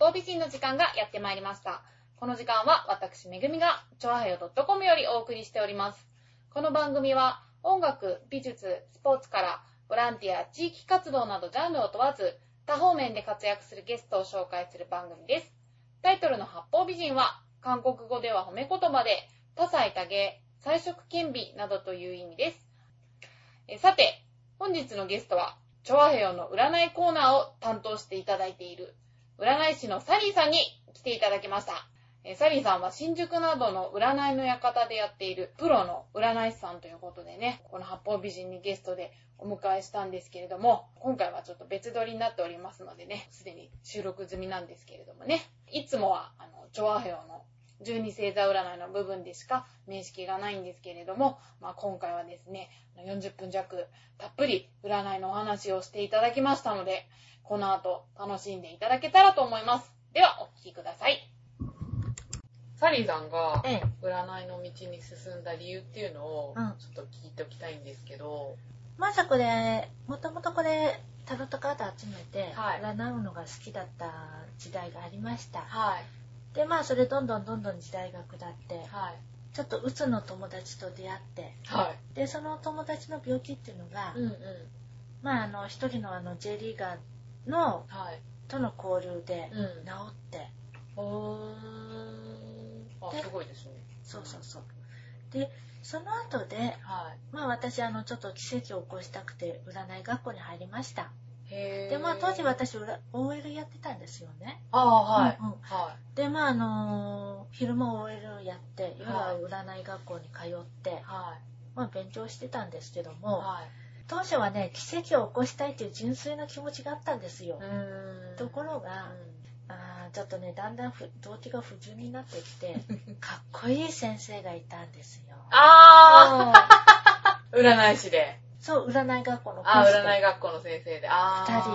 方美人の時間がやってまいりました。この時間は私、めぐみが、ちょあへよ .com よりお送りしております。この番組は、音楽、美術、スポーツから、ボランティア、地域活動などジャンルを問わず、多方面で活躍するゲストを紹介する番組です。タイトルの八方美人は、韓国語では褒め言葉で、多彩多芸、彩色兼備などという意味です。えさて、本日のゲストは、チョアヘヨの占いコーナーを担当していただいている、占い師のサリーさんに来ていただきました。えサリーさんは新宿などの占いの館でやっているプロの占い師さんということでね、この八方美人にゲストでお迎えしたんですけれども、今回はちょっと別撮りになっておりますのでね、すでに収録済みなんですけれどもね、いつもは、あの、調和表の12星座占いの部分でしか面識がないんですけれども、まあ、今回はですね、40分弱たっぷり占いのお話をしていただきましたので、この後楽しんでいただけたらと思います。では、お聞きください。サリーさんがええ。占いの道に進んだ理由っていうのをうんちょっと聞いておきたいんですけど、まずこれ、もともとこれ、タロットカード集めて、はい占うのが好きだった時代がありました。はい、で、まあ、それどんどんどんどん時代が下って、はい、ちょっと鬱の友達と出会って、はい。で、その友達の病気っていうのが、うんうん。まあ、あの、一人のあの、J リーガーの、はい。との交流でうん治って、おー。あ、ですごいですね。そうそうそう。で、その後で、はい。まあ私、あの、ちょっと奇跡を起こしたくて、占い学校に入りました。で、まあ当時私、裏 OL やってたんですよね。ああ、はい。うんうんはで、まああのー昼間 OL やって、夜は占い学校に通ってい。、はい。まあ勉強してたんですけども、はい。当初はね、奇跡を起こしたいという純粋な気持ちがあったんですよ。ところうが、んあーちょっとね、だんだんふ動機が不純になってきて、かっこいい先生がいたんですよ。あうんー 占い師で。そう、占い学校のあー講師で占い学校の先生で。あー二人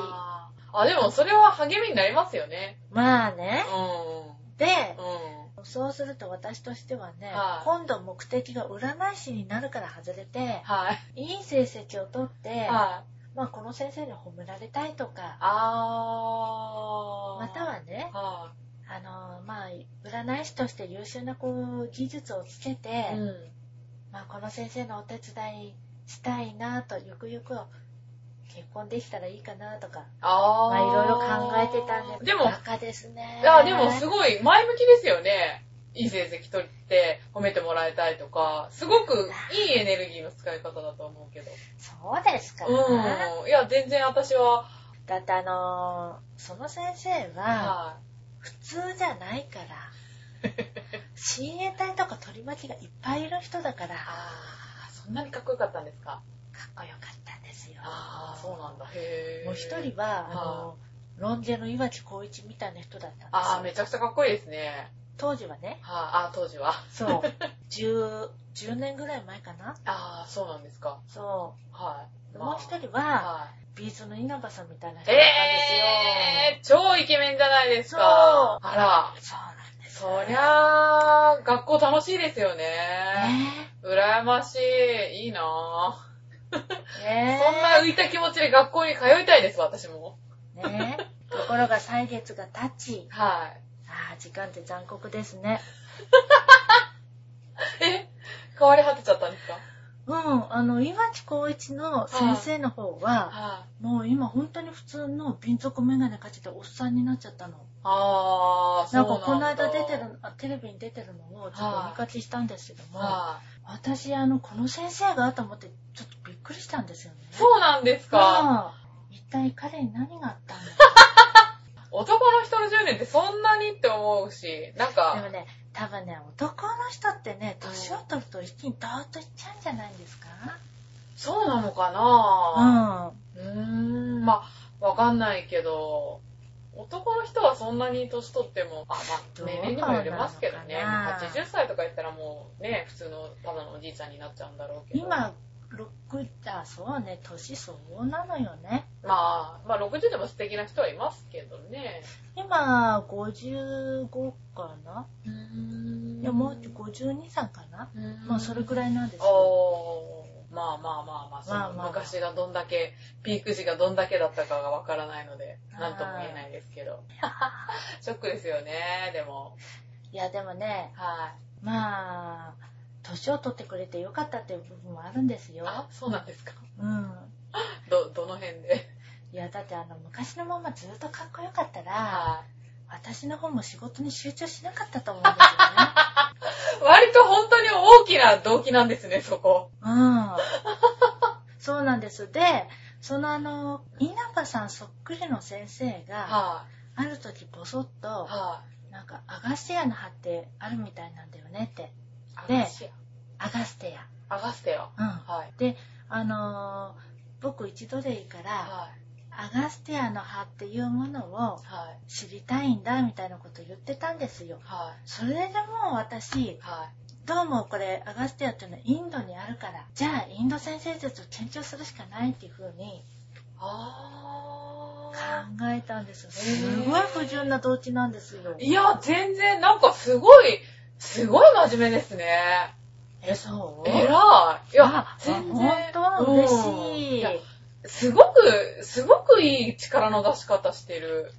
あ、でもそれは励みになりますよね。まあね。うで、ん。うん。そうすると私としてはね、はい今度目的が占い師になるから外れて、はい。いい成績を取って、はい。まあこの先生に褒められたいとか、あー。またはね、はあのまあ占い師として優秀なこう技術をつけて、い。うん。まあこの先生のお手伝いしたいなとゆくゆくは結婚できたらいいかなとか、あー。まあいろいろ考えてたんですでも、バカですね。いや、でもすごい前向きですよね。いい成績取って褒めてもらいたいとか、すごくいいエネルギーの使い方だと思うけど。そうですか、うん。いや、全然私は、だってあのその先生はは普通じゃないから、親衛隊とか取り巻きがいっぱいいる人だから、そんなにかっこよかったんですか？っこよかったんですよ。あー、そうなんだ。へー。もう一人は、あの、ロンジェの岩城光一みたいな人だったんですよ。あー、めちゃくちゃかっこいいですね。当時はね、はい、あー、当時は。そう、10、10年ぐらい前かなあー、そうなんですか。そはい。う。もう一人はは、ビーズの稲葉さんみたいな人い。だったんですよ。えー、超イケメンじゃないですか。そうあら。そうなんですそりゃあ、学校楽しいですよね。ね羨ましい。いいなぁ。そんな浮いた気持ちで学校に通いたいです、私も。え。ねえ。ところが歳月が経ち、はい。ああ、時間って残酷ですね。え変わり果てちゃったんですか？うん、あの、岩城光一の先生の方は、はい。もう今本当に普通の瓶底メガネかけておっさんになっちゃったの。あー、そうなんだ。なんかこの間出てる、あテレビに出てるのをちょっとお見かけしたんですけども、は私、あの、この先生がと思ってちょっとびっくりしたんですよね。い。そうなんですか。うん一体彼に何があったんだ 男の人の10年ってそんなにって思うし、なんでか、もね、多分ね、男の人ってね、年を取ると一気にドーッといっちゃうんじゃないんですか？そうなのかな？うん。うーん、まあ、わかんないけど、男の人はそんなに年取っても、あ、まあ、年齢にもよりますけどね。なのかな80歳とか言ったらもうね、普通のただのおじいちゃんになっちゃうんだろうけど。今、6、あ、そうね、年そうなのよね。まあ、まあ60でも素敵な人はいますけどね。今、55かな？うーんいや、もう52、3かな？まあ、それくらいなんですよ。おー。まあまあまあまあ、まあまあ昔がどんだけ、ピーク時がどんだけだったかがわからないので、なんとも言えないですけど。ショックですよね、でも。いや、でもね、はい。まあ、年を取ってくれてよかったっていう部分もあるんですよ。あ、そうなんですか？うん。ど、どの辺で？いや、だってあの、昔のままずっとかっこよかったら、はい。私の方も仕事に集中しなかったと思うんですよね。割と本当に大きな動機なんですね、そこ。うん。そうなんです。で、そのあの、稲葉さんそっくりの先生が、はある時ボソッい。と、はい。なんか、アガステアの葉ってあるみたいなんだよねって。アでアガステア。アガステア。ア。うん。はい。で、あのー僕一度でいいから、はい。アガステアの葉っていうものをはい。知りたいんだみたいなこと言ってたんですよ。はい。それでもう私、はい。どうもこれアガステアっていうのはインドにあるから、じゃあインド先生術を研究するしかないっていう風にあ考えたんですよ。すごい不純な動機なんですよー。。いや、全然、なんかすごい、すごい真面目ですね。え、そう？偉い。いやあ、全然。本当うん嬉しい。やすごく、すごくいい力の出し方してる。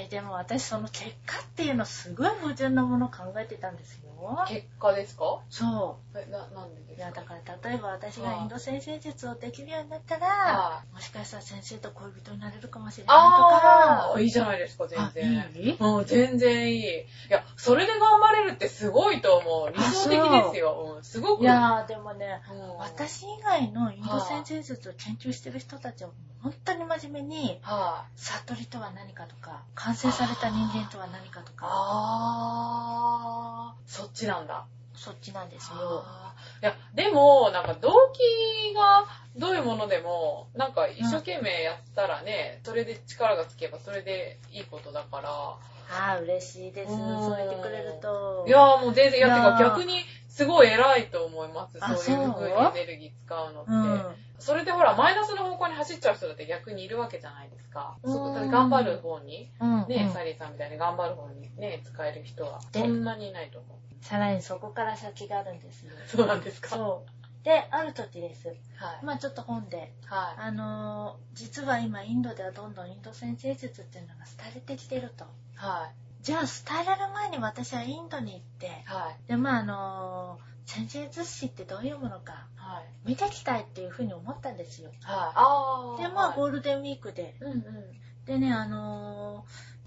え、でも私その結果っていうのすごい不純なものを考えてたんですよ。結果ですか？そえ、な、なんででう。いすか？や、だから例えば私がインド先生術をできるようになったら、はもしかしたら先生と恋人になれるかもしれあないとか、ー、いいじゃないですか、全然。あいい？うん、全然いい。いや、それで頑張れるってすごいと思う。理想的ですよ。うん、すごく。いやーでもね、うん、私以外のインド先生術を研究してる人たちは本当に真面目に、は悟りとは何かとか、完成された人間とは何かとい。か、あー、そっちなんだ。そっちなんですよ。いや、でも、なんか動機がどういうものでも、なんか一生懸命やったらね、それで力がつけばそれでいいことだから、ああ、嬉しいです。うんそう言ってくれると。いやーもう全然、いや、てか逆にすごい偉いと思います。あそういう風にエネルギー使うのって。うん。それでほら、マイナスの方向に走っちゃう人だって逆にいるわけじゃないですか。うんそこで頑張る方に、うん。ね、うんサリーさんみたいに頑張る方にね、使える人はでそんなにいないと思う。さらにそこから先があるんですよ。そうなんですかそう。で、ある時です。はい。まあちょっと本で、はい。あのー実は今インドではどんどんインド先生術っていうのが廃れてきてると。はい。じゃあ廃れる前に私はインドに行って、はい。で、まああのー先生術師ってどういうものかはい。見てきたいっていうふうに思ったんですよ。はい。で、まあはいゴールデンウィークで。うんうん。でね、あの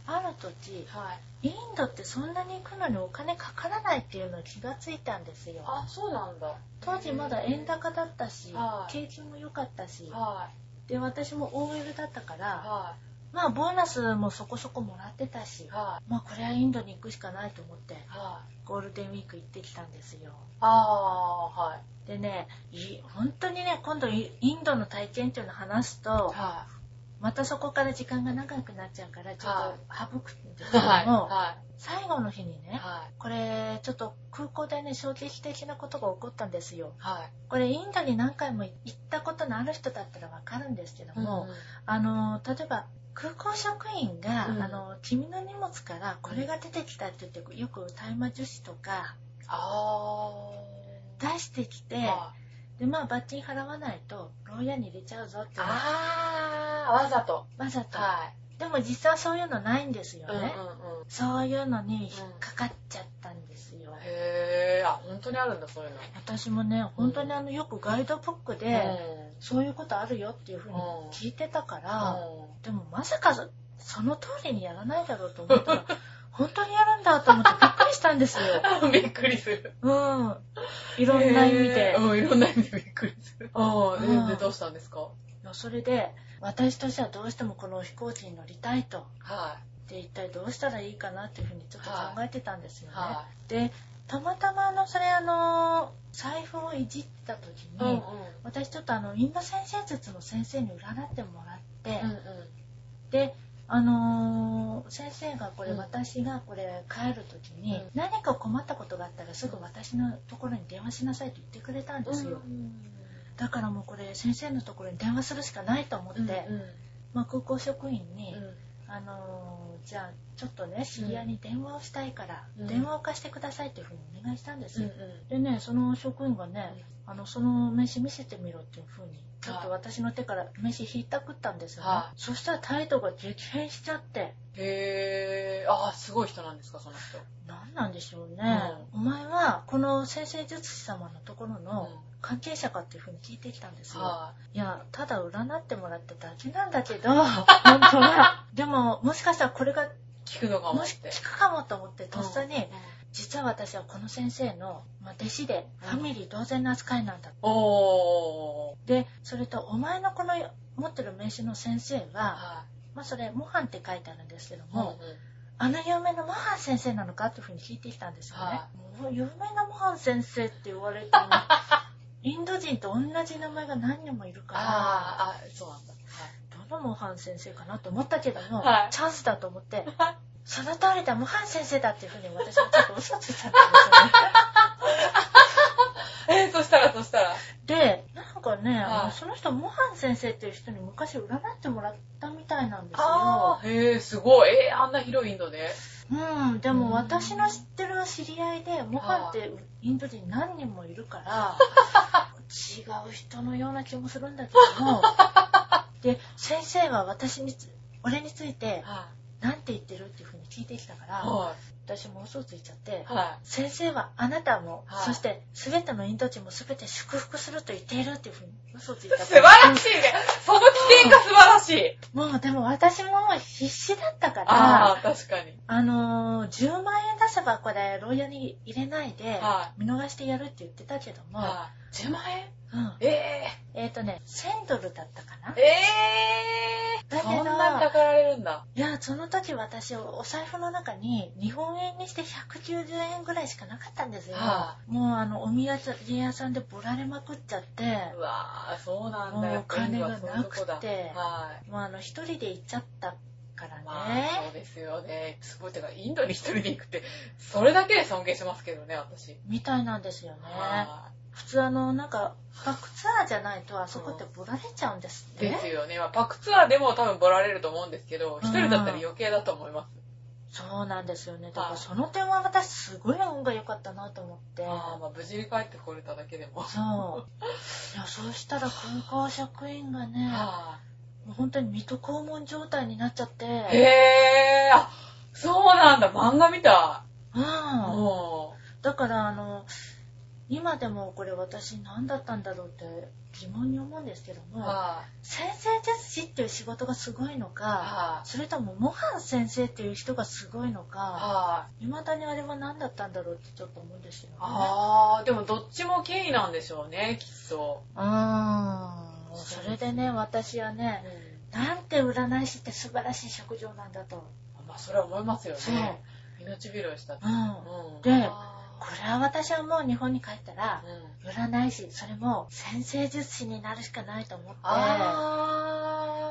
ーある時、はい。インドってそんなに行くのにお金かからないっていうのに気がついたんですよ。あ、そうなんだ。当時まだ円高だったし、はい景気も良かったし、はで、私も OL だったかい。ら、はまあボーナスもそこそこもらってたしい。、はい。まあこれはインドに行くしかないと思って、はい。ゴールデンウィーク行ってきたんですよ。あー。はい。でね、い本当にね、今度イインドの体験っていうのを話すと、はまたそこから時間が長くなっちゃうから、ちょはっと省くんですい。けども、はい。は最後の日にい。ね、はい。これちょっと空港でね、衝撃的なことが起こったんですよ。はい。これインドに何回も行ったことのある人だったらわかるんですけども、うんあの、例えば空港職員が、うんあの、君の荷物からこれが出てきたって言って、よく大麻樹脂とかあ出してきて、で、まあ、罰金払わないと、牢屋に入れちゃうぞって、あー。わざと。わざと。はでも実際はそういうのないんですよい。うんうんね。うん。そういうのに引っかかっちゃったんですよ。へー。あ、本当にあるんだ、そういうの。私もね、本当にあの、よくガイドブックで、うんそういうことあるよっていうふうに聞いてたから、うでもまさかそその通りにやらないだろうと思ったら、本当にやるんだと思ってびっくりしたんですよ。ん びっくりする。うん。いろんな意味でうん、いろんな意味でびっくりする。ああ、うんで、でどうしたんですか？それで、私としてはどうしてもこの飛行機に乗りたいと。はで、一体どうしたらいいかなっていうふうにちょっと考えてたんですい。よね。はで、たまたまあの、それあの、財布をいじった時い。に、うんうん。私ちょっとあの、インド先生術の先生に占ってもらって、うんうん。で、あのー先生がこれ、うん私がこれ帰る時に、うん何か困ったことがあったらすぐ私のところに電話しなさいと言ってくれたんですよ、だからもうこれ先生のところに電話するしかないと思って、うんうんまあ、空港職員に、うんあのーじゃあちょっとね知り合いに電話をしたいから、うん。電話を貸してくださいっていうふうにお願いしたんです、うんうん。でねその職員がね、あのその名刺見せてみろっていうふうにちょっと私の手から名刺引いたくったんですよね、はい。そしたら態度が激変しちゃって。へー。あー、すごい人なんですか、その人。何なんでしょうね、お前はこの先生術師様のところの関係者かっていうふうに聞いてきたんですよ、はいやただ占ってもらっただけなんだけど 本当はでももしかしたらこれがい。聞くのかももしって。聞くかもと思ってとっさに、うん実は私はこの先生の、まあ、弟子でファミリー同然の扱いなんだ、おー。でそれとお前のこの持ってる名刺の先生は、はまあ、それモハンって書いてあるんですけどい。も、あの有名なモハン先生なのかというふうに聞いてきたんですよね、はもう有名なモハン先生って言われても インド人と同じ名前が何人もいるからあー、あ、そうなんだ。どのモハン先生かなと思ったけども、はいチャンスだと思ってその通りだモハン先生だっていうふうに私はちょっと嘘ついちゃったんですよね えー、そしたら、そしたら。でなんかね、はいその人モハン先生っていう人に昔占ってもらったみたいなんですよあー、へー、すごい。えー、あんな広いインドで。うんでうんも私の知ってる知り合いでモハンってインド人何人もいるから 違う人のような気もするんだけども。で先生は私につ俺については何て言ってるっていうふうに聞いてきたかい。らは私も嘘ついちゃってい。は先生はあなたも、はいそして全てのインド人も全て祝福すると言っているっていうふうに嘘ついちゃっい。た素晴らしいね。その起点が素晴らしい。もうでも私も必死だったからああ、確かに。あのー、10万円出せばこれ牢屋に入れないでは見逃してやるって言ってたけども、はい。10万円？うん、ええっ、とね1000ドルだったかな。ー、えー、だけどそんなにたかられるんだ。いやその時私お財布の中に日本円にして190円ぐらいしかなかったんですよ、はもうあのお土産屋さんでボラれまくっちゃって。うわー、そうなんだ。もうやっぱインドはそういうとこだ。お金がなくて。はい。もうあの一人で行っちゃったからね、まあ、そうですよね。すごい。てか、インドに一人で行くって、それだけで尊敬しますけどね、私。みたいなんですよね。は普通あのなんかバックツアーじゃないとあそこってボラれちゃうんですっい。て？ですよね。まあ、パックツアーでも多分ボラれると思うんですけど、一人だったら余計だと思います。そうなんですよねだかはいらその点は私すごい運が良かったなと思ってああ、まあ、無事に帰ってこれただけでも。そう いやそうしたら空港職員がねはもう本当に水戸黄門状態になっちゃってい。へえ、あ、そうなんだ。漫画見た。うんもだからあの今でもこれ私何だったんだろうって疑問に思うんですけどう。もは先生術師っていう仕事がすごいのい。かはい。それともモハン先生っていう人がすごいのかはい。未だにあれは何だったんだろうってちょっと思うんですよねああ、でもどっちも権威なんでしょうね、きっと。うーんそれでね私はねなんて占い師って素晴らしい職業なんだとまあ、それは思いますよね。命拾いしたって。うんうん。であこれは私はもう日本に帰ったら。占い師それも先生術師になるしかないと思って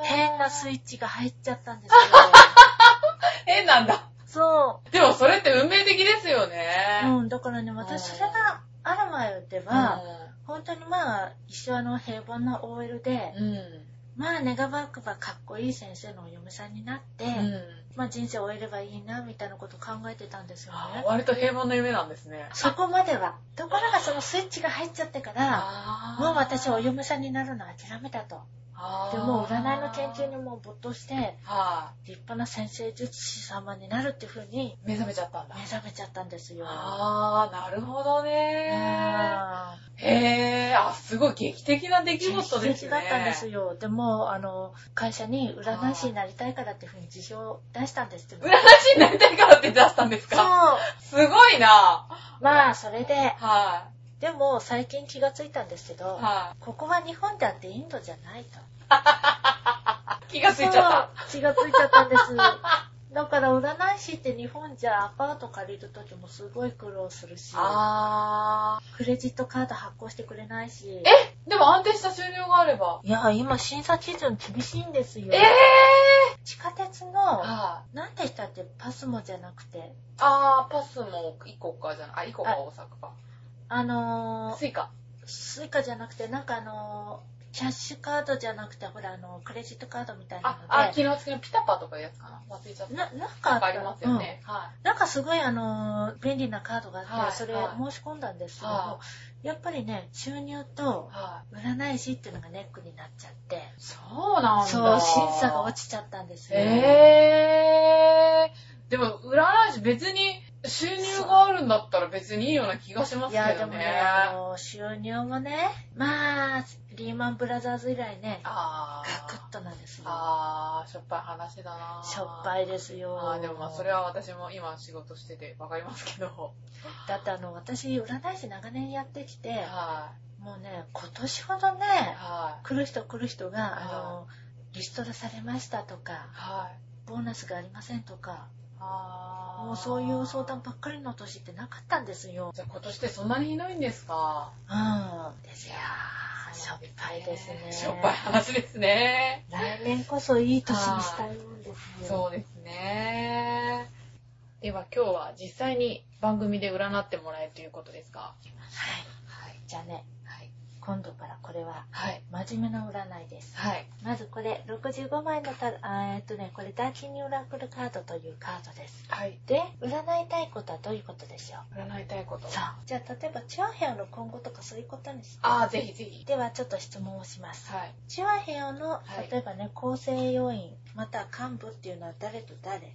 変なスイッチが入っちゃったんですよ 変なんだ。そでもそれって運命的ですよう、ね。うん、だからね私それがある前では、本当にまあ一緒あの平凡な OL で、うん。うん。まあ願わくばかっこいい先生のお嫁さんになって、うん。まあ人生を終えればいいなみたいなこと考えてたんですよね割と平凡な夢なんですね。そこまではところがそのスイッチが入っちゃってからもう私はお嫁さんになるの諦めたとでもう占いの研究にもう没頭しては立派な先生術師様になるっていう風にい。目覚めちゃったんだ。目覚めちゃったんですよああ、なるほどね。あへえ、あ、すごい劇的な出来事ーですね。劇的だったんですよでもあの会社に占い師になりたいからっていう風に辞表を出したんですけど占い師になりたいからって出したんですそうかすごいな。まあそれではでも最近気がついたんですけい。どはここは日本であってインドじゃないとい。気がついちゃっそう気がついちゃったんです。だから占い師って日本じゃアパート借りるときもすごい苦労するし、た。あクレジットカード発行してくれないし。ー。え？でも安定した収入があれば。いや、今審査基準厳しいんですよ。ええ地下鉄ー。の、はい。なんでしたってパスモじゃなくて、あー、パスも1個かじゃない？あ、1個か大阪か。あのー、スイカ。スイカじゃなくて、なんかあのー、キャッシュカードじゃなくて、ほら、あの、クレジットカードみたいなあ、あ、ので、昨日付きのピタパとかいうやつかな忘れちゃった。な、なんかなんかありますよね。はうんなんかすごいあの、便利なカードがあって、はいそれはい申し込んだんですけども、はやっぱりね、収入い。とはい。占い師っていうのがネックになっちゃって、そうなんだ。そう、審査が落ちちゃったんですよ。へー。でも、占い師別に収入があるんだったら別にいいような気がしますいや、けどね。でもね、あの、収入もね、まあ、リーマンブラザーズ以来ね、あガクッとなんですよ。あー、しょっぱい話だなしょっぱいですよ。あーでもまあそれは私も今仕事しててわかりますけど。だってあの、私、占い師長年やってきて、はもうね、今年ほどねい。、はい。来る人来る人が、あはの、リストラされましたとか、はい。ボーナスがありませんとか、もうそういう相談ばっかりの年ってなかったんですよ。じゃあ今年ってそんなにひどいんですか？うん。ですよ。しょっぱいですね。しょっぱい話ですね。来年こそいい年にしたいもんですよ。そうですね。では今日は実際に番組で占ってもらえるということですか？はい。はい。じゃあね、はい。今度からこれははい。真面目な占いです。はい。まずこれ、65枚のた、あーえっとね、これダーキニューラクルカードというカードです。はい。で、占いたいことはどういうことでしょう？占いたいこと。そう。じゃあ、例えば、チュアヘオの今後とかそういうことにして。あー、ぜひぜひ。では、ちょっと質問をします。はい。チュアヘオのい、例えばね、構成要員、または幹部っていうのは誰と誰？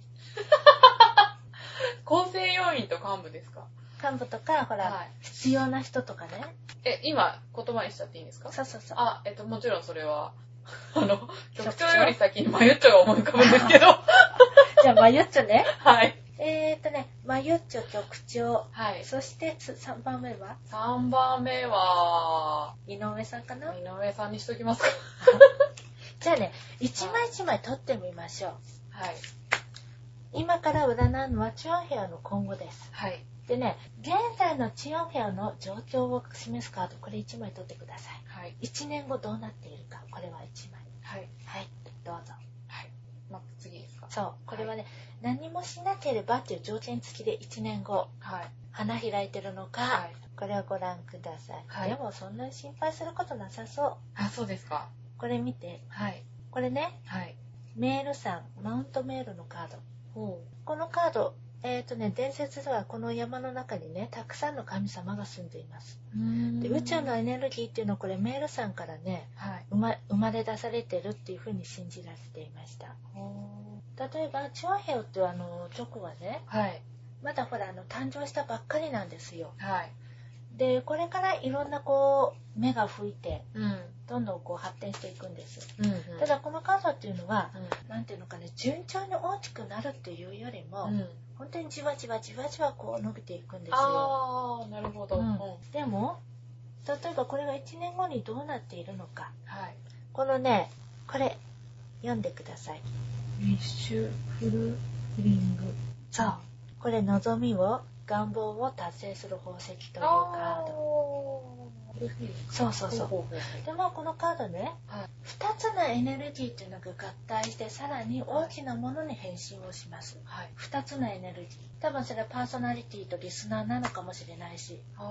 構成要員と幹部ですか？幹部とか、ほら、はい必要な人とかね。え、今言葉にしちゃっていいんですか？そうそうそう。あ、えっと、もちろんそれは、あの、局長？より先にマユッチョが思い浮かぶんですけど。じゃあ、マユッチョね。はい。えーっとね、マユッチョ局長。はい。そして、つ3番目は？3番目は、井上さんかな？井上さんにしときますか。じゃあね、一枚一枚取ってみましょう。はい。今から占うのはチオンヘアの今後です。はい。でね、現在のチオンヘアの状況を示すカード、これ1枚取ってください。はい。1年後どうなっているか、これは1枚。はい。はい、どうぞ。はい。まあ、次ですか。そう、これはね、何もしなければっていう条件付きで1年後、はい。花開いてるのか、はい。これをご覧ください。はいでもそんなに心配することなさそう。あ、そうですか。これ見て。はい。これね、はい。メールさん、マウントメールのカード。ほこのカード、えっ、とね、伝説ではこの山の中にね、たくさんの神様が住んでいます。う。うで宇宙のエネルギーっていうのはこれメールさんからね、はい。生ま生まれ出されてるっていうふうに信じられていました。例えば、チョアヘオっていうあの、チョコはね、はい。まだほら、あの、誕生したばっかりなんですよ。はい。で、これからいろんなこう、芽が吹いて、うん。どんどんこう発展していくんです。うん、うん。ただ、このカードっていうのは、うなんていうのかね、順調に大きくなるっていうよりも、ん。うん。本当にじわじわじわじわこう伸びていくんですよ。あー、なるほど。ううんん。でも、例えばこれが1年後にどうなっているのか。はい。このね、これ、読んでください。ウィッシュフルフリング。そう。これ、望みを、願望を達成する宝石というカード。そうそうそう。でも、このカードね、はい。2つのエネルギーっていうのが合体して、さらに大きなものに変身をします。はい。2つのエネルギー。多分それはパーソナリティとリスナーなのかもしれないし、あ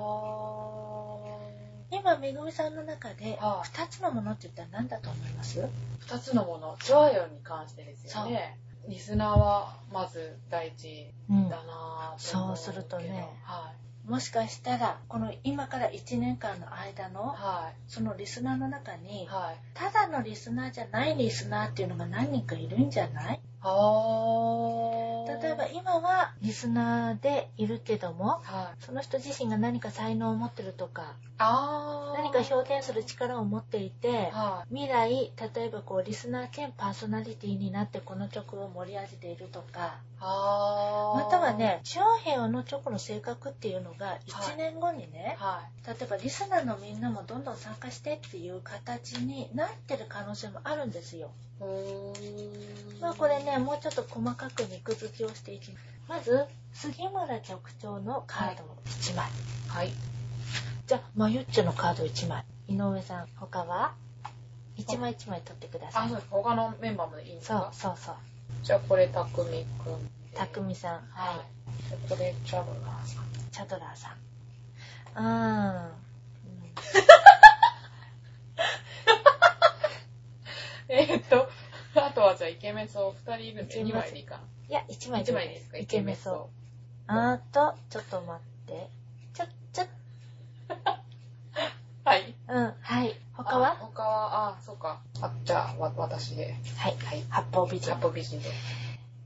今、めぐみさんの中で、はい2つのものって言ったら何だと思います？ー。二つのもの、チョアヨに関してですよね。リスナーは、まず第一うんだなぁうそうするとねはい。もしかしたら、この今から1年間の間の、はそのリスナーの中い。に、はい。ただのリスナーじゃないリスナーっていうのが何人かいるんじゃない？あー。例えば今はリスナーでいるけども、はい。その人自身が何か才能を持ってるとか。何か表現する力を持っていて、はい。未来、例えばこうリスナー兼パーソナリティになってこの曲を盛り上げているとか。または、ね、チョアヘオのチョコの性格っていうのが1年後にね、は例えばリスナーのみんなもどんどん参加してっていう形になってる可能性もあるんですよ。まあこれね、もうちょっと細かく肉付きをしていきます。まず、杉村局長のカードを1枚。はい。じゃあ、マユッチョのカード1枚。井上さん、他は ?1 枚1枚取ってくださあ、いそう。他のメンバーもいいんですそうかそうそう。じゃあこれ、たくみくん。たくみさん、ははい。い。でこれ、チャブラーさん。チャドラーさん。うーん。う んえーっと、あとはじゃあイケメンそう2人いるんで2イケメン枚でいいかいや、1枚な。1枚ですか？イケメソ。あーと、ちょっと待って。ちょ、ちょ、はい。うん、はい。他あは他は、あ、そうか。あ、じゃあ、わ、私で。はい。はい。八方美人八。方美人で。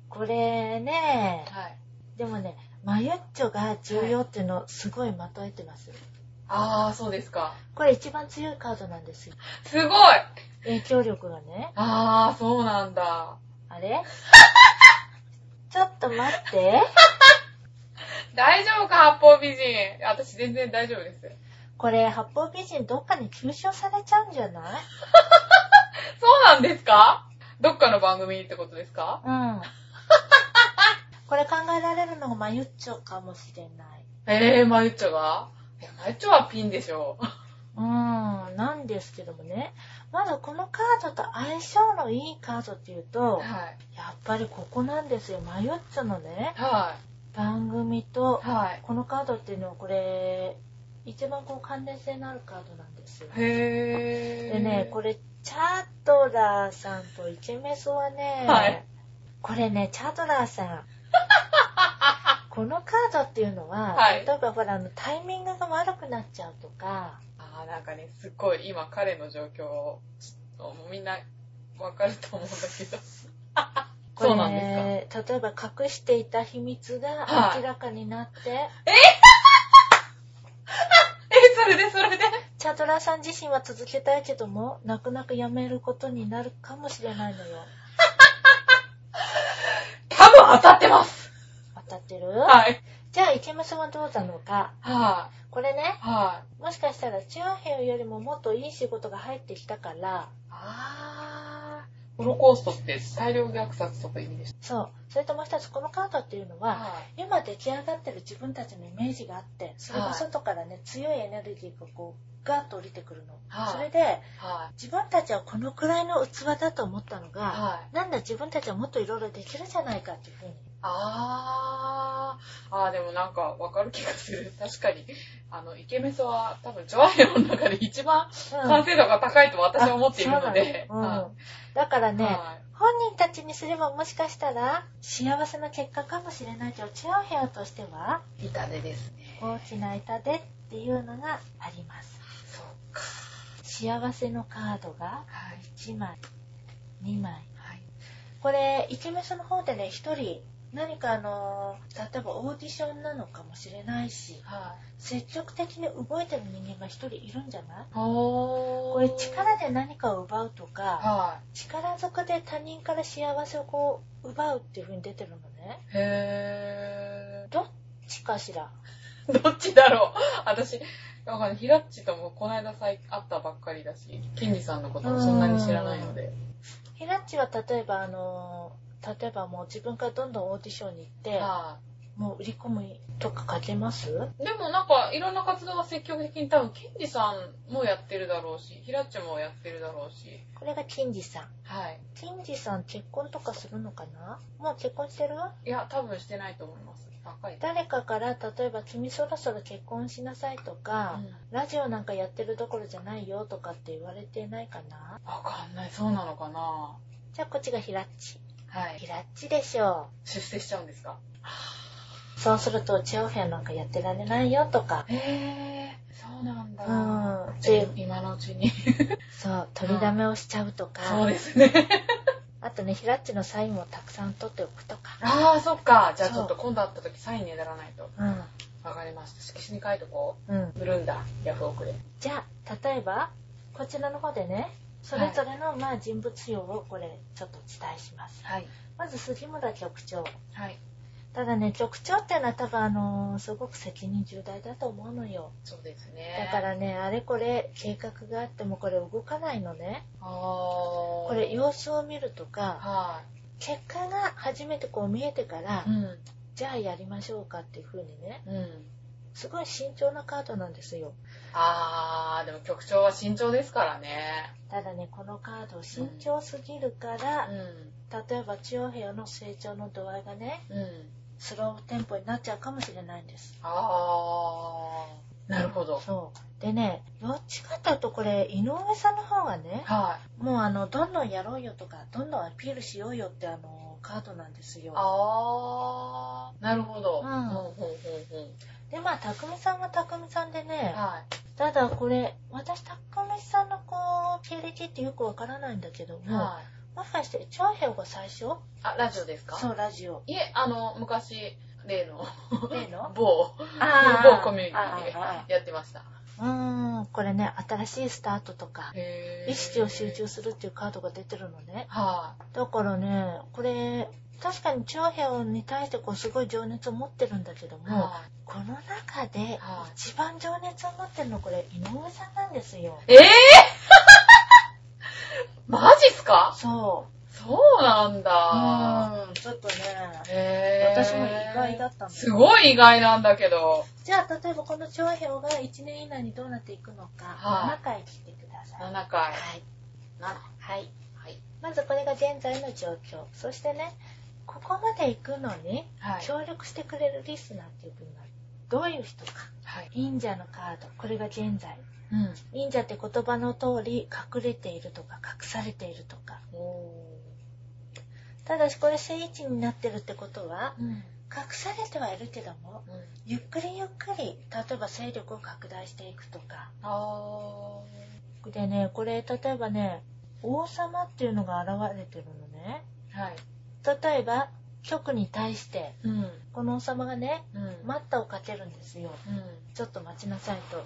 これね、はい。でもね、マユッチョが重要っていうのをすごいまとえてます。あー、そうですか。これ一番強いカードなんですよ。すごい影響力がね。あー、そうなんだ。あれ？ちょっと待って。大丈夫か、八方美人。私全然大丈夫です。これ、八方美人どっかに吸収されちゃうんじゃない？そうなんですか？どっかの番組ってことですか？うん。これ考えられるのがマユッチョかもしれない。えー、マユッチョが？いや、マユッチョはピンでしょう。うーん、なんですけどもね。まだこのカードと相性のいいカードっていうと、はい。やっぱりここなんですよ。マユッチョのね、は番組とい。、はい。このカードっていうのはこれ、一番こう関連性のあるカードなんですよ。へー。でね、これ、チャートラーさんとイケメソはね、はいこれね、チャートラーさん、このカードっていうのは、はい例えばほら、あの、タイミングが悪くなっちゃうとか、あーなんかね、すっごい今彼の状況を、ちょっとみんなわかると思うんだけど。そうなんですか例えば隠していた秘密がはい明らかになって、え、それでそれで？チャートラーさん自身は続けたいけども、泣く泣くやめることになるかもしれないのよ。多分当たってます当たってる、はい。じゃあ、イケメソはどうなのか。はこれねい。、はもしかしたらチュアヘヨよりももっといい仕事が入ってきたから、い。あー。ホロコーストって大量虐殺とか意味でしそう。それともう一つ、このカードっていうのた。は、は今出来上がってる自分たちのイメージがあって、それが外からね、強いエネルギーがこう、ガーッと降りてくるの。はいそれで、い。はい。自分たちはこのくらいの器だと思ったのが、はい。なんだ自分たちはもっといろいろできるじゃないかっていうふうに。あー。あー、でもなんかわかる気がする。確かに。あの、イケメソは多分、ジョアヘヨの中で一番完成度が高いと私は思っているので。だからいね、はい本人たちにすればもしかしたら幸せな結果かもしれないけど、チュアヘヨとしては痛手ですね。大きな痛手っていうのがあります。そうか。幸せのカードがはい。1枚、2枚。はい。これ、イケメソの方でね、1人、何かあのー例えばオーディションなのかもしれないし、はい。積極的に動いてる人間が1人いるんじゃない？これ力で何かを奪うとか、は力ずくで他人から幸せをこう奪うっていう風に出てるのね。い。へどっちかしら？ー。どっちだろう？私、わかんない。ヒラッチともこの間会ったばっかりだし、ケンジさんのこともそんなに知らないので。ヒラッチは例えばあのー例えばもう自分からどんどんオーディションに行って、はもう売り込むとか書けます？い。でもなんか、いろんな活動は積極的に多分、ケンジさんもやってるだろうし、ヒラッチもやってるだろうし。これがキンジさん。はい。キンジさん結婚とかするのかな？もう結婚してる？いや、多分してないと思います。誰かから例えば君そろそろ結婚しなさいとか、ラジオなんかやってるどころじゃないよとかって言われてないかな？わかんない。そうなのかな？じゃあこっちがヒラッチ。はいヒ。ラッチでしょ出世しちゃうんですか？う。そうするとチェオフェアなんかやってられないよとか。へえそうなんだ。うんじゃあ今のうちに。そう、取りだめをしちゃうとか。そうですね。あとね、ヒラッチのサインをたくさん取っておくとか。ああ、そっか。じゃあちょっと今度会った時サインねだらないと。うん。わかりました。色紙に書いとこうん。う。売るんだ。ヤフオクで。じゃあ、例えば、こちらの方でね、それぞれの、まあ人物用をこれ、ちょっとお伝えします。はい。まず、杉村局長。はい。ただね、局長っていうのは多分あのーすごく責任重大だと思うのよ。そうですね。だからね、あれこれ計画があってもこれ動かないのね。これ様子を見るとか、は結果が初めてこう見えてから、い。うん。じゃあやりましょうかっていう風にね、うん。すごい慎重なカードなんですよ。あー、でも局長は慎重ですからね。ただね、このカード慎重すぎるから、うん。例えば千代平の成長の度合いがね、うん。スローテンポになっちゃうかもしれないんです。あー。なるほど。そう。でね、どっちかというとこれ、井上さんの方がね、はい。もうあの、どんどんやろうよとか、どんどんアピールしようよってあの、カードなんですよ。あー、なるほど。うんほんほんほんほんで、まあ、たくみさんはたくみさんでね、はい。ただこれ、私、たくみさんのこう、経歴ってよくわからないんだけども、はい。もしかして、長平が最初？あ、ラジオですか？そう、ラジオ。いえ、あの、昔、例の、例の？某、あ某コミュニティあであやってました。うーん、これね、新しいスタートとか、意識を集中するっていうカードが出てるのね。はだからね、これ、確かに長平に対してこうすごい情熱を持ってるんだけどい。も、はこの中ではい一番情熱を持ってるのこれ井上さんなんですよ。い。えぇ、マジっすか？そそうなんう。だ。うん、ちょっとね、へー私も意外だったんだすごい意外なんだけど。じゃあ例えばこの長平が1年以内にどうなっていくのか、はい7回聞いてください。7回。はい。7。はい。はい。まずこれが現在の状況。そしてね、ここまで行くのに、はい。協力してくれるリスナーっていう分がどういう人か。はい。忍者のカード。これが現在。うん。忍者って言葉の通り隠れているとか隠されているとか。おただしこれ正位置になってるってことは、ー。うん。隠されてはいるけども、ゆっくりゆっくり、例えば勢力を拡大していくとか。あでね、これ例えばね、王様っていうのが現れてるのね。ー。はい。例えば、局に対して、うん。この王様がね、うん。待ったをかけるんですよ。うん。ちょっと待ちなさいと。は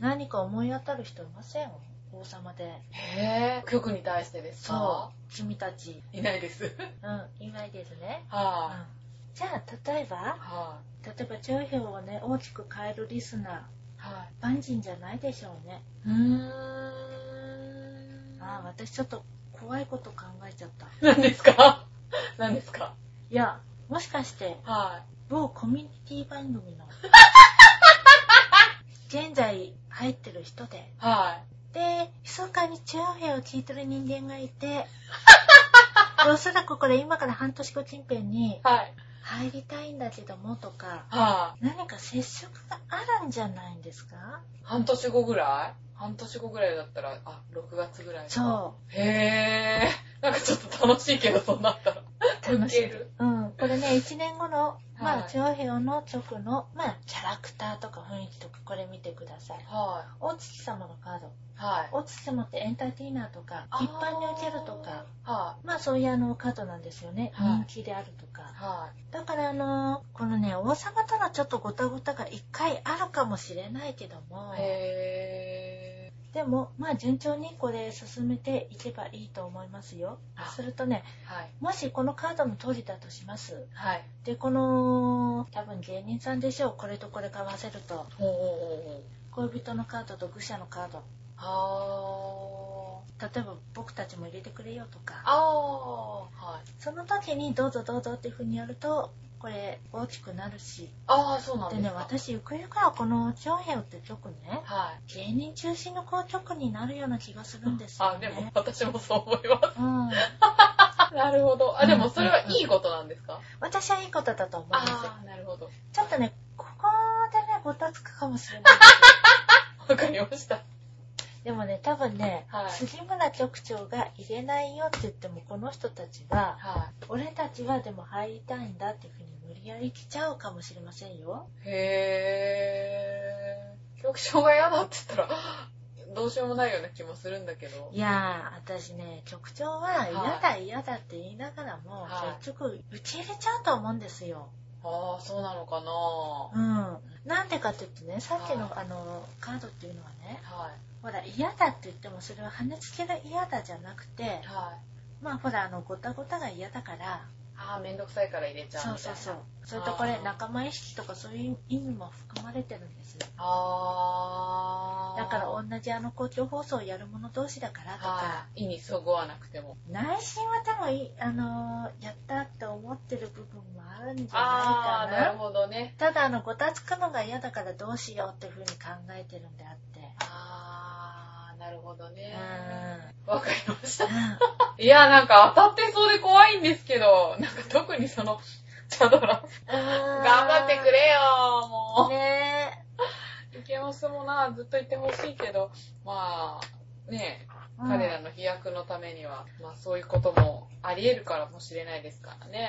何か思い当たる人いません？王様で。い。へぇー。曲に対してですそかう。君たち。いないです。うん、いないですね。うはん。じゃあ、例えばい。、は例えば、帳票をね、大きく変えるリスナー、い。はい。万人じゃないでしょうね。うーん。ああ、私ちょっと怖いこと考えちゃった。何ですか？何ですか？いや、もしかして、は某コミュニティ番組の、現在入ってる人で、い。はで、密かに中央兵を聞いてる人間がいて、おそらくこれ今から半年後近辺にい。はい。入りたいんだけどもとか、はい。何か接触があるんじゃないんですか？半年後ぐらい？半年後ぐらいだったら、あ、6月ぐらいか。そへぇー。なんかちょっと楽しいけど、そうなったら。う。楽しい。うん。これね、1年後の、まあ、はい長平の直の、まあ、キャラクターとか雰囲気とか、これ見てください。は大月様のカード。い。はい。大月様ってエンターテイナーとか、一般に受けるとか、はまあそういうあのカードなんですよね。はい人気であるとかい。。はだからあのこのね、王様とのちょっとごたごたが一回あるかもしれないけどもい。、へでも、まあ順調にこれ進めていけばいいと思いますよあ。するとね、ー。はい。もしこのカードの通りだとします。はい。で、この、多分芸人さんでしょう。これとこれ合わせると。恋人のカードと愚者のカード。は例えば僕たちも入れてくれよとか。はい。その時にどうぞどうぞっていう風にやると、これ大きくなるし。あー、そうなんでか。ですね、私ゆくゆくはこの長平って曲ね、はい。芸人中心のこう曲になるような気がするんですよあ、ね。でも私もそう思いまうん。す。なるほど。あ、でもそれはいいことなんですか？私はいいことだと思います。あー、なるほど。ちょっとね、ここでね、ごたつくかもしれない。わかりました。でもね、多分ね、はい杉村局長が入れないよって言っても、この人たちは、は俺たちはでも入りたいんだっていう風に無理やり来ちゃうかもしれませんよ。い。へー。局長が嫌だって言ったら、どうしようもないような気もするんだけど。いやー、私ね、局長は嫌だ嫌だって言いながらも、はい結局受け入れちゃうと思うんですよ。あー、そうなのかなうん。なんでかって言ってね、さっきの、はいあの、カードっていうのはね、はい。ほら、嫌だって言ってもそれは跳ねつけが嫌だじゃなくて、はい。まあほら、あの、ごたごたが嫌だから、あー、めんどくさいから入れちゃうみたいな。そうそうそう。それとこれ、仲間意識とかそういう意味も含まれてるんですよ。あー。だから同じあの公共放送をやる者同士だからとか、はい。意にそぐわなくても。内心はでもいい、あのーやったって思ってる部分もあるんじゃないかな。なるほどね。ただあの、ごたつくのが嫌だからどうしようっていうふうに考えてるんであって。あー、なるほどね。うわかりました。ん。いや、なんか当たってそうで怖いんですけど、なんか特にその、チャドラ、頑張ってくれよ、もねう。いけまスもな、ずっといてほしいけど、まあ、ねうん彼らの飛躍のためには、まあそういうこともあり得るからもしれないですからね。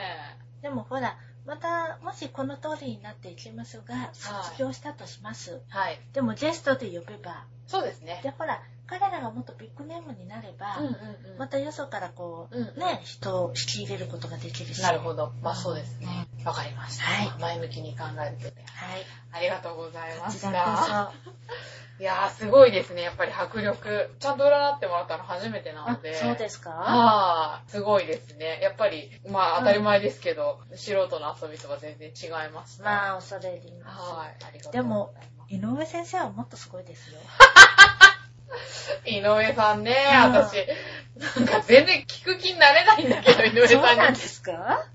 でもほら、また、もしこの通りになっていきますが、卒業したとします。はい。でもゲストで呼べば、そうですね。で、ほら、彼らがもっとビッグネームになれば、うんうんうん。またよそからこう、うんうんね、人を引き入れることができるし。なるほど。まあそうですね。わかりました。はい前向きに考えるとね。はい。ありがとうございました。いやー、すごいですね。やっぱり迫力。ちゃんと占ってもらったの初めてなので。、そうですか？はあ、すごいですね。やっぱり、まあ当たり前ですけど、素人の遊びとは全然違いました。まあ、恐れ入ります。はい。ありがとうございます。でも、井上先生はもっとすごいですよ。井上さんね、うん私、なんか全然聞く気になれないんだけど、井上そうさんに。なんですか？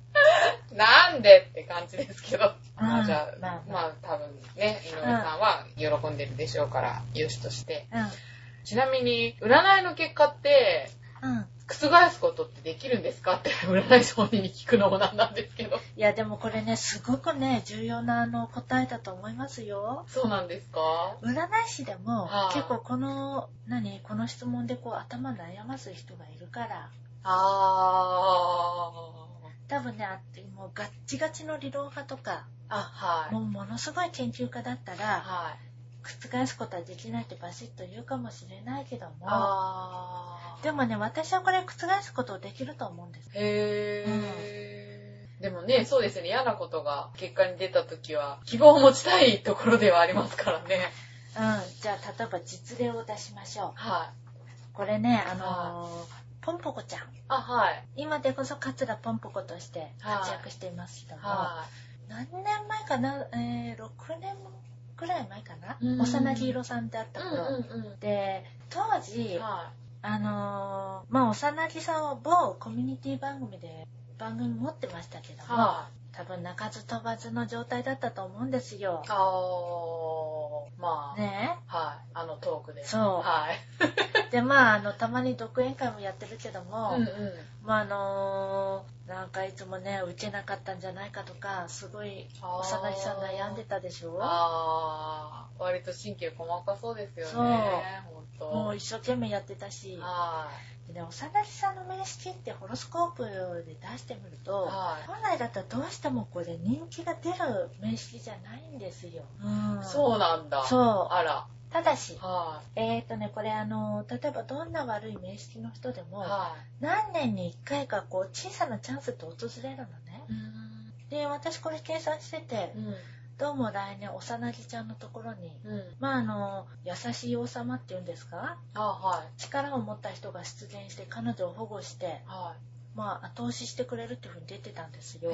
なんでって感じですけど。うんまあじゃあ、まあまあ多分ね、井上さんは喜んでるでしょうから、よしとして。うん。ちなみに、占いの結果って、うん。覆すことってできるんですか？って占い師本人に聞くのもなんなんですけど。いや、でもこれね、すごくね、重要なあの答えだと思いますよ。そうなんですか？占い師でも、はい結構この、何この質問でこう頭悩ます人がいるから、あ多分ね、あもうガッチガチの理論派とか、ー。あ、はい。もうものすごい研究家だったら、はい。覆すことはできないってバシッと言うかもしれないけども。でもね、私はこれ覆すことできると思うんです。へー。でもね、そうですね、嫌なことが結果に出た時は、希望を持ちたいところではありますからね。うん。じゃあ、例えば実例を出しましょう。はい。これね、あのーポンポコちゃん。あ、はい。今でこそ桂ポンポコとして活躍していますけども、は何年前かな、えー、6年くらい前かな、うん幼木色さんであっい。た頃、うんうんで当時、はあのーまあ幼木さんは某コミュニティ番組で番組持ってましたけどい。も、はい。多分鳴かず飛ばずの状態だったと思うんですよ。あー、まあ、ねはい。あのトークで。そうはい。でまああのたまに独演会もやってるけども、うんうん。まああのーなんかいつもね受けなかったんじゃないかとかすごいあー幼木さん悩んでたでしょ？あー、割と神経細かそうですよね。そう。もう一生懸命やってたし、はでね、幼木さんの面識ってホロスコープで出してみると、はい本来だったらどうしてもこれ人気が出る面識じゃないんですよ。うんい。そうなんだ。そうあら。ただし、はえーとね、これあの、例えばどんな悪い面識の人でい。も、は何年に1回かこう小さなチャンスって訪れるのね。で、私これ計算してて、うん。どうも来年幼木ちゃんのところに、うん。まああの、優しい王様っていうんですか？あ、はい。力を持った人が出現して彼女を保護して、はまあ後押ししてくれるっていうふうに出てたんですい。よ。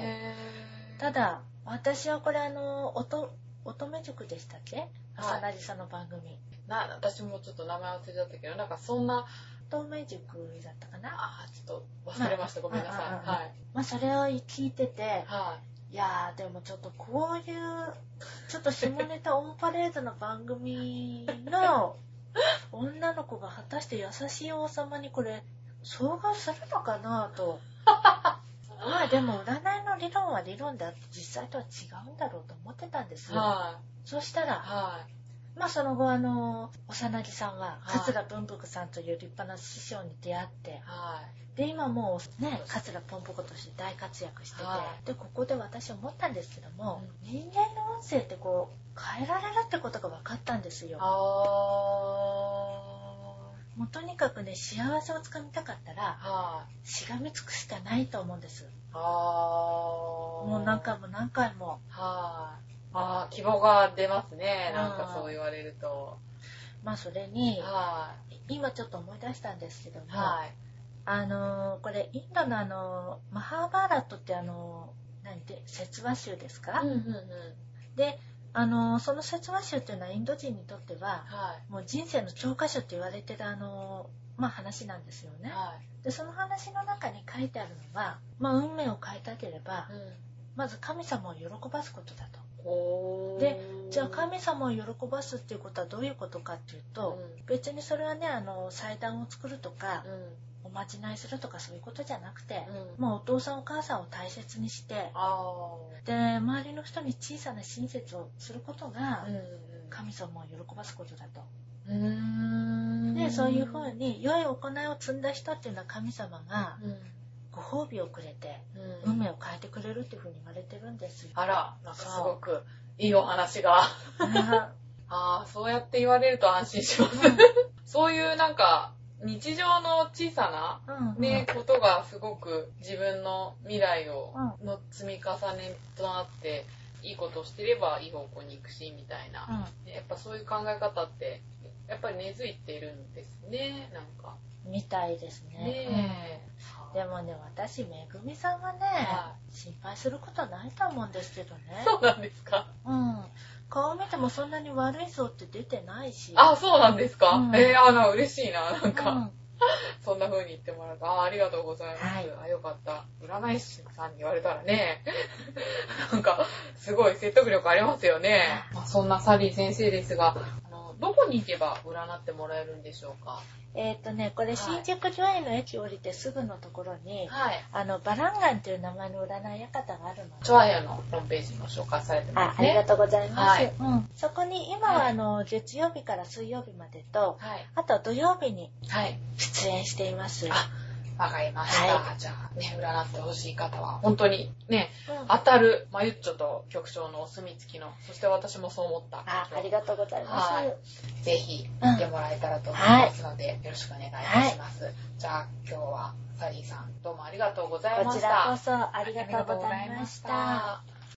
た、だ、私はこれあの、乙乙女塾でしたっけ？はい幼木さんの番組。な、私もちょっと名前忘れちゃったけど、なんかそんな、乙女塾だったかな？あー、ちょっと忘れました。ごめんなさい。はい。まあそれを聞いてて、はいやーでもちょっとこういう、ちょっと下ネタオンパレードの番組の女の子が果たして優しい王様にこれ、遭遇するのかなと。まあでも占いの理論は理論であって実際とは違うんだろうと思ってたんですい。よ。はそしたら、い。はい。まあその後あの、幼木さんははい桂文福さんという立派な師匠に出会って、はい。で今もうね、桂ポンポコとして大活躍してて、はで、ここで私思ったんですけども、う人間の運勢ってこう、変えられるってことが分かったんですよ。あもうとにかくね、幸せをつかみたかったー。ら、はい。しがみつくしかないと思うんです。あー。もう何回も何回も。はい。あー、希望が出ますね。うんなんかそう言われると。まあそれに、は今ちょっと思い出したんですけども、い。はい。あのーこれインドのあのーマハーバーラットってあのー何て説話集ですか、うんうんうん。であのーその説話集っていうのはインド人にとってははい。もう人生の教科書って言われてるあのーまあ話なんですよね。はい。でその話の中に書いてあるのは、まあ、運命を変えたければうん。まず神様を喜ばすことだと。でじゃあ神様を喜ばすっていうことはどういうことかっていうと、うん別にそれはねあの祭壇を作るとか、うん。おまじないするとかそういうことじゃなくて、うんもうお父さんお母さんを大切にして、あで、周りの人に小さな親切をすることが神様を喜ばすことだと。うん。で、そういうふうに良い行いを積んだ人っていうのは神様がうん。ご褒美をくれて、うん。運命を変えてくれるっていうふうに言われてるんですよ。あら、なんかすごくいいお話が。ああ、そうやって言われると安心します。そういうなんか、日常の小さな、ね、ことがすごく自分の未来を、うの積み重ねとなって、いいことをしてればいい方向に行くし、みたいな。うやっぱそういう考え方って、やっぱり根付いてるんですね、なんか。ん、みたいですね。ねうんでもね、私、めぐみさんはね、は心配することないと思うんですけどねえ。。そうなんですか？うん。顔見てもそんなに悪いぞって出てないし。あ、そうなんですか、うんえー、あの、嬉しいな、なんうん、か。そんな風に言ってもらうと、ああ、ありがとうございます。はいあ、よかった。占い師さんに言われたらね、なんか、すごい説得力ありますよね。まあ、そんなサリー先生ですが、どこに行けば占ってもらえるんでしょうか？えっ、とね、これ、はい新宿御苑の駅降りてすぐのところに、はい。あの、バランガンっていう名前の占い館があるので。チョアヘアのホームページにも紹介されてあますね。ありがとうございます。はいうん、そこに今ははいあの月曜日から水曜日までと、はい。あと土曜日にはい。出演しています。あ、わかりました。はじゃあね、占ってほしい方は、本当にね、うん当たる、まゆっちょと局長のお墨付きの、そして私もそう思った。あありがとうございます。はいぜひうん見てもらえたらと思いますので、よろしくお願いいたします。じゃあ今日はサリーさんどうもありがとうございました。こちらこそありがとうございました。ありがとうございました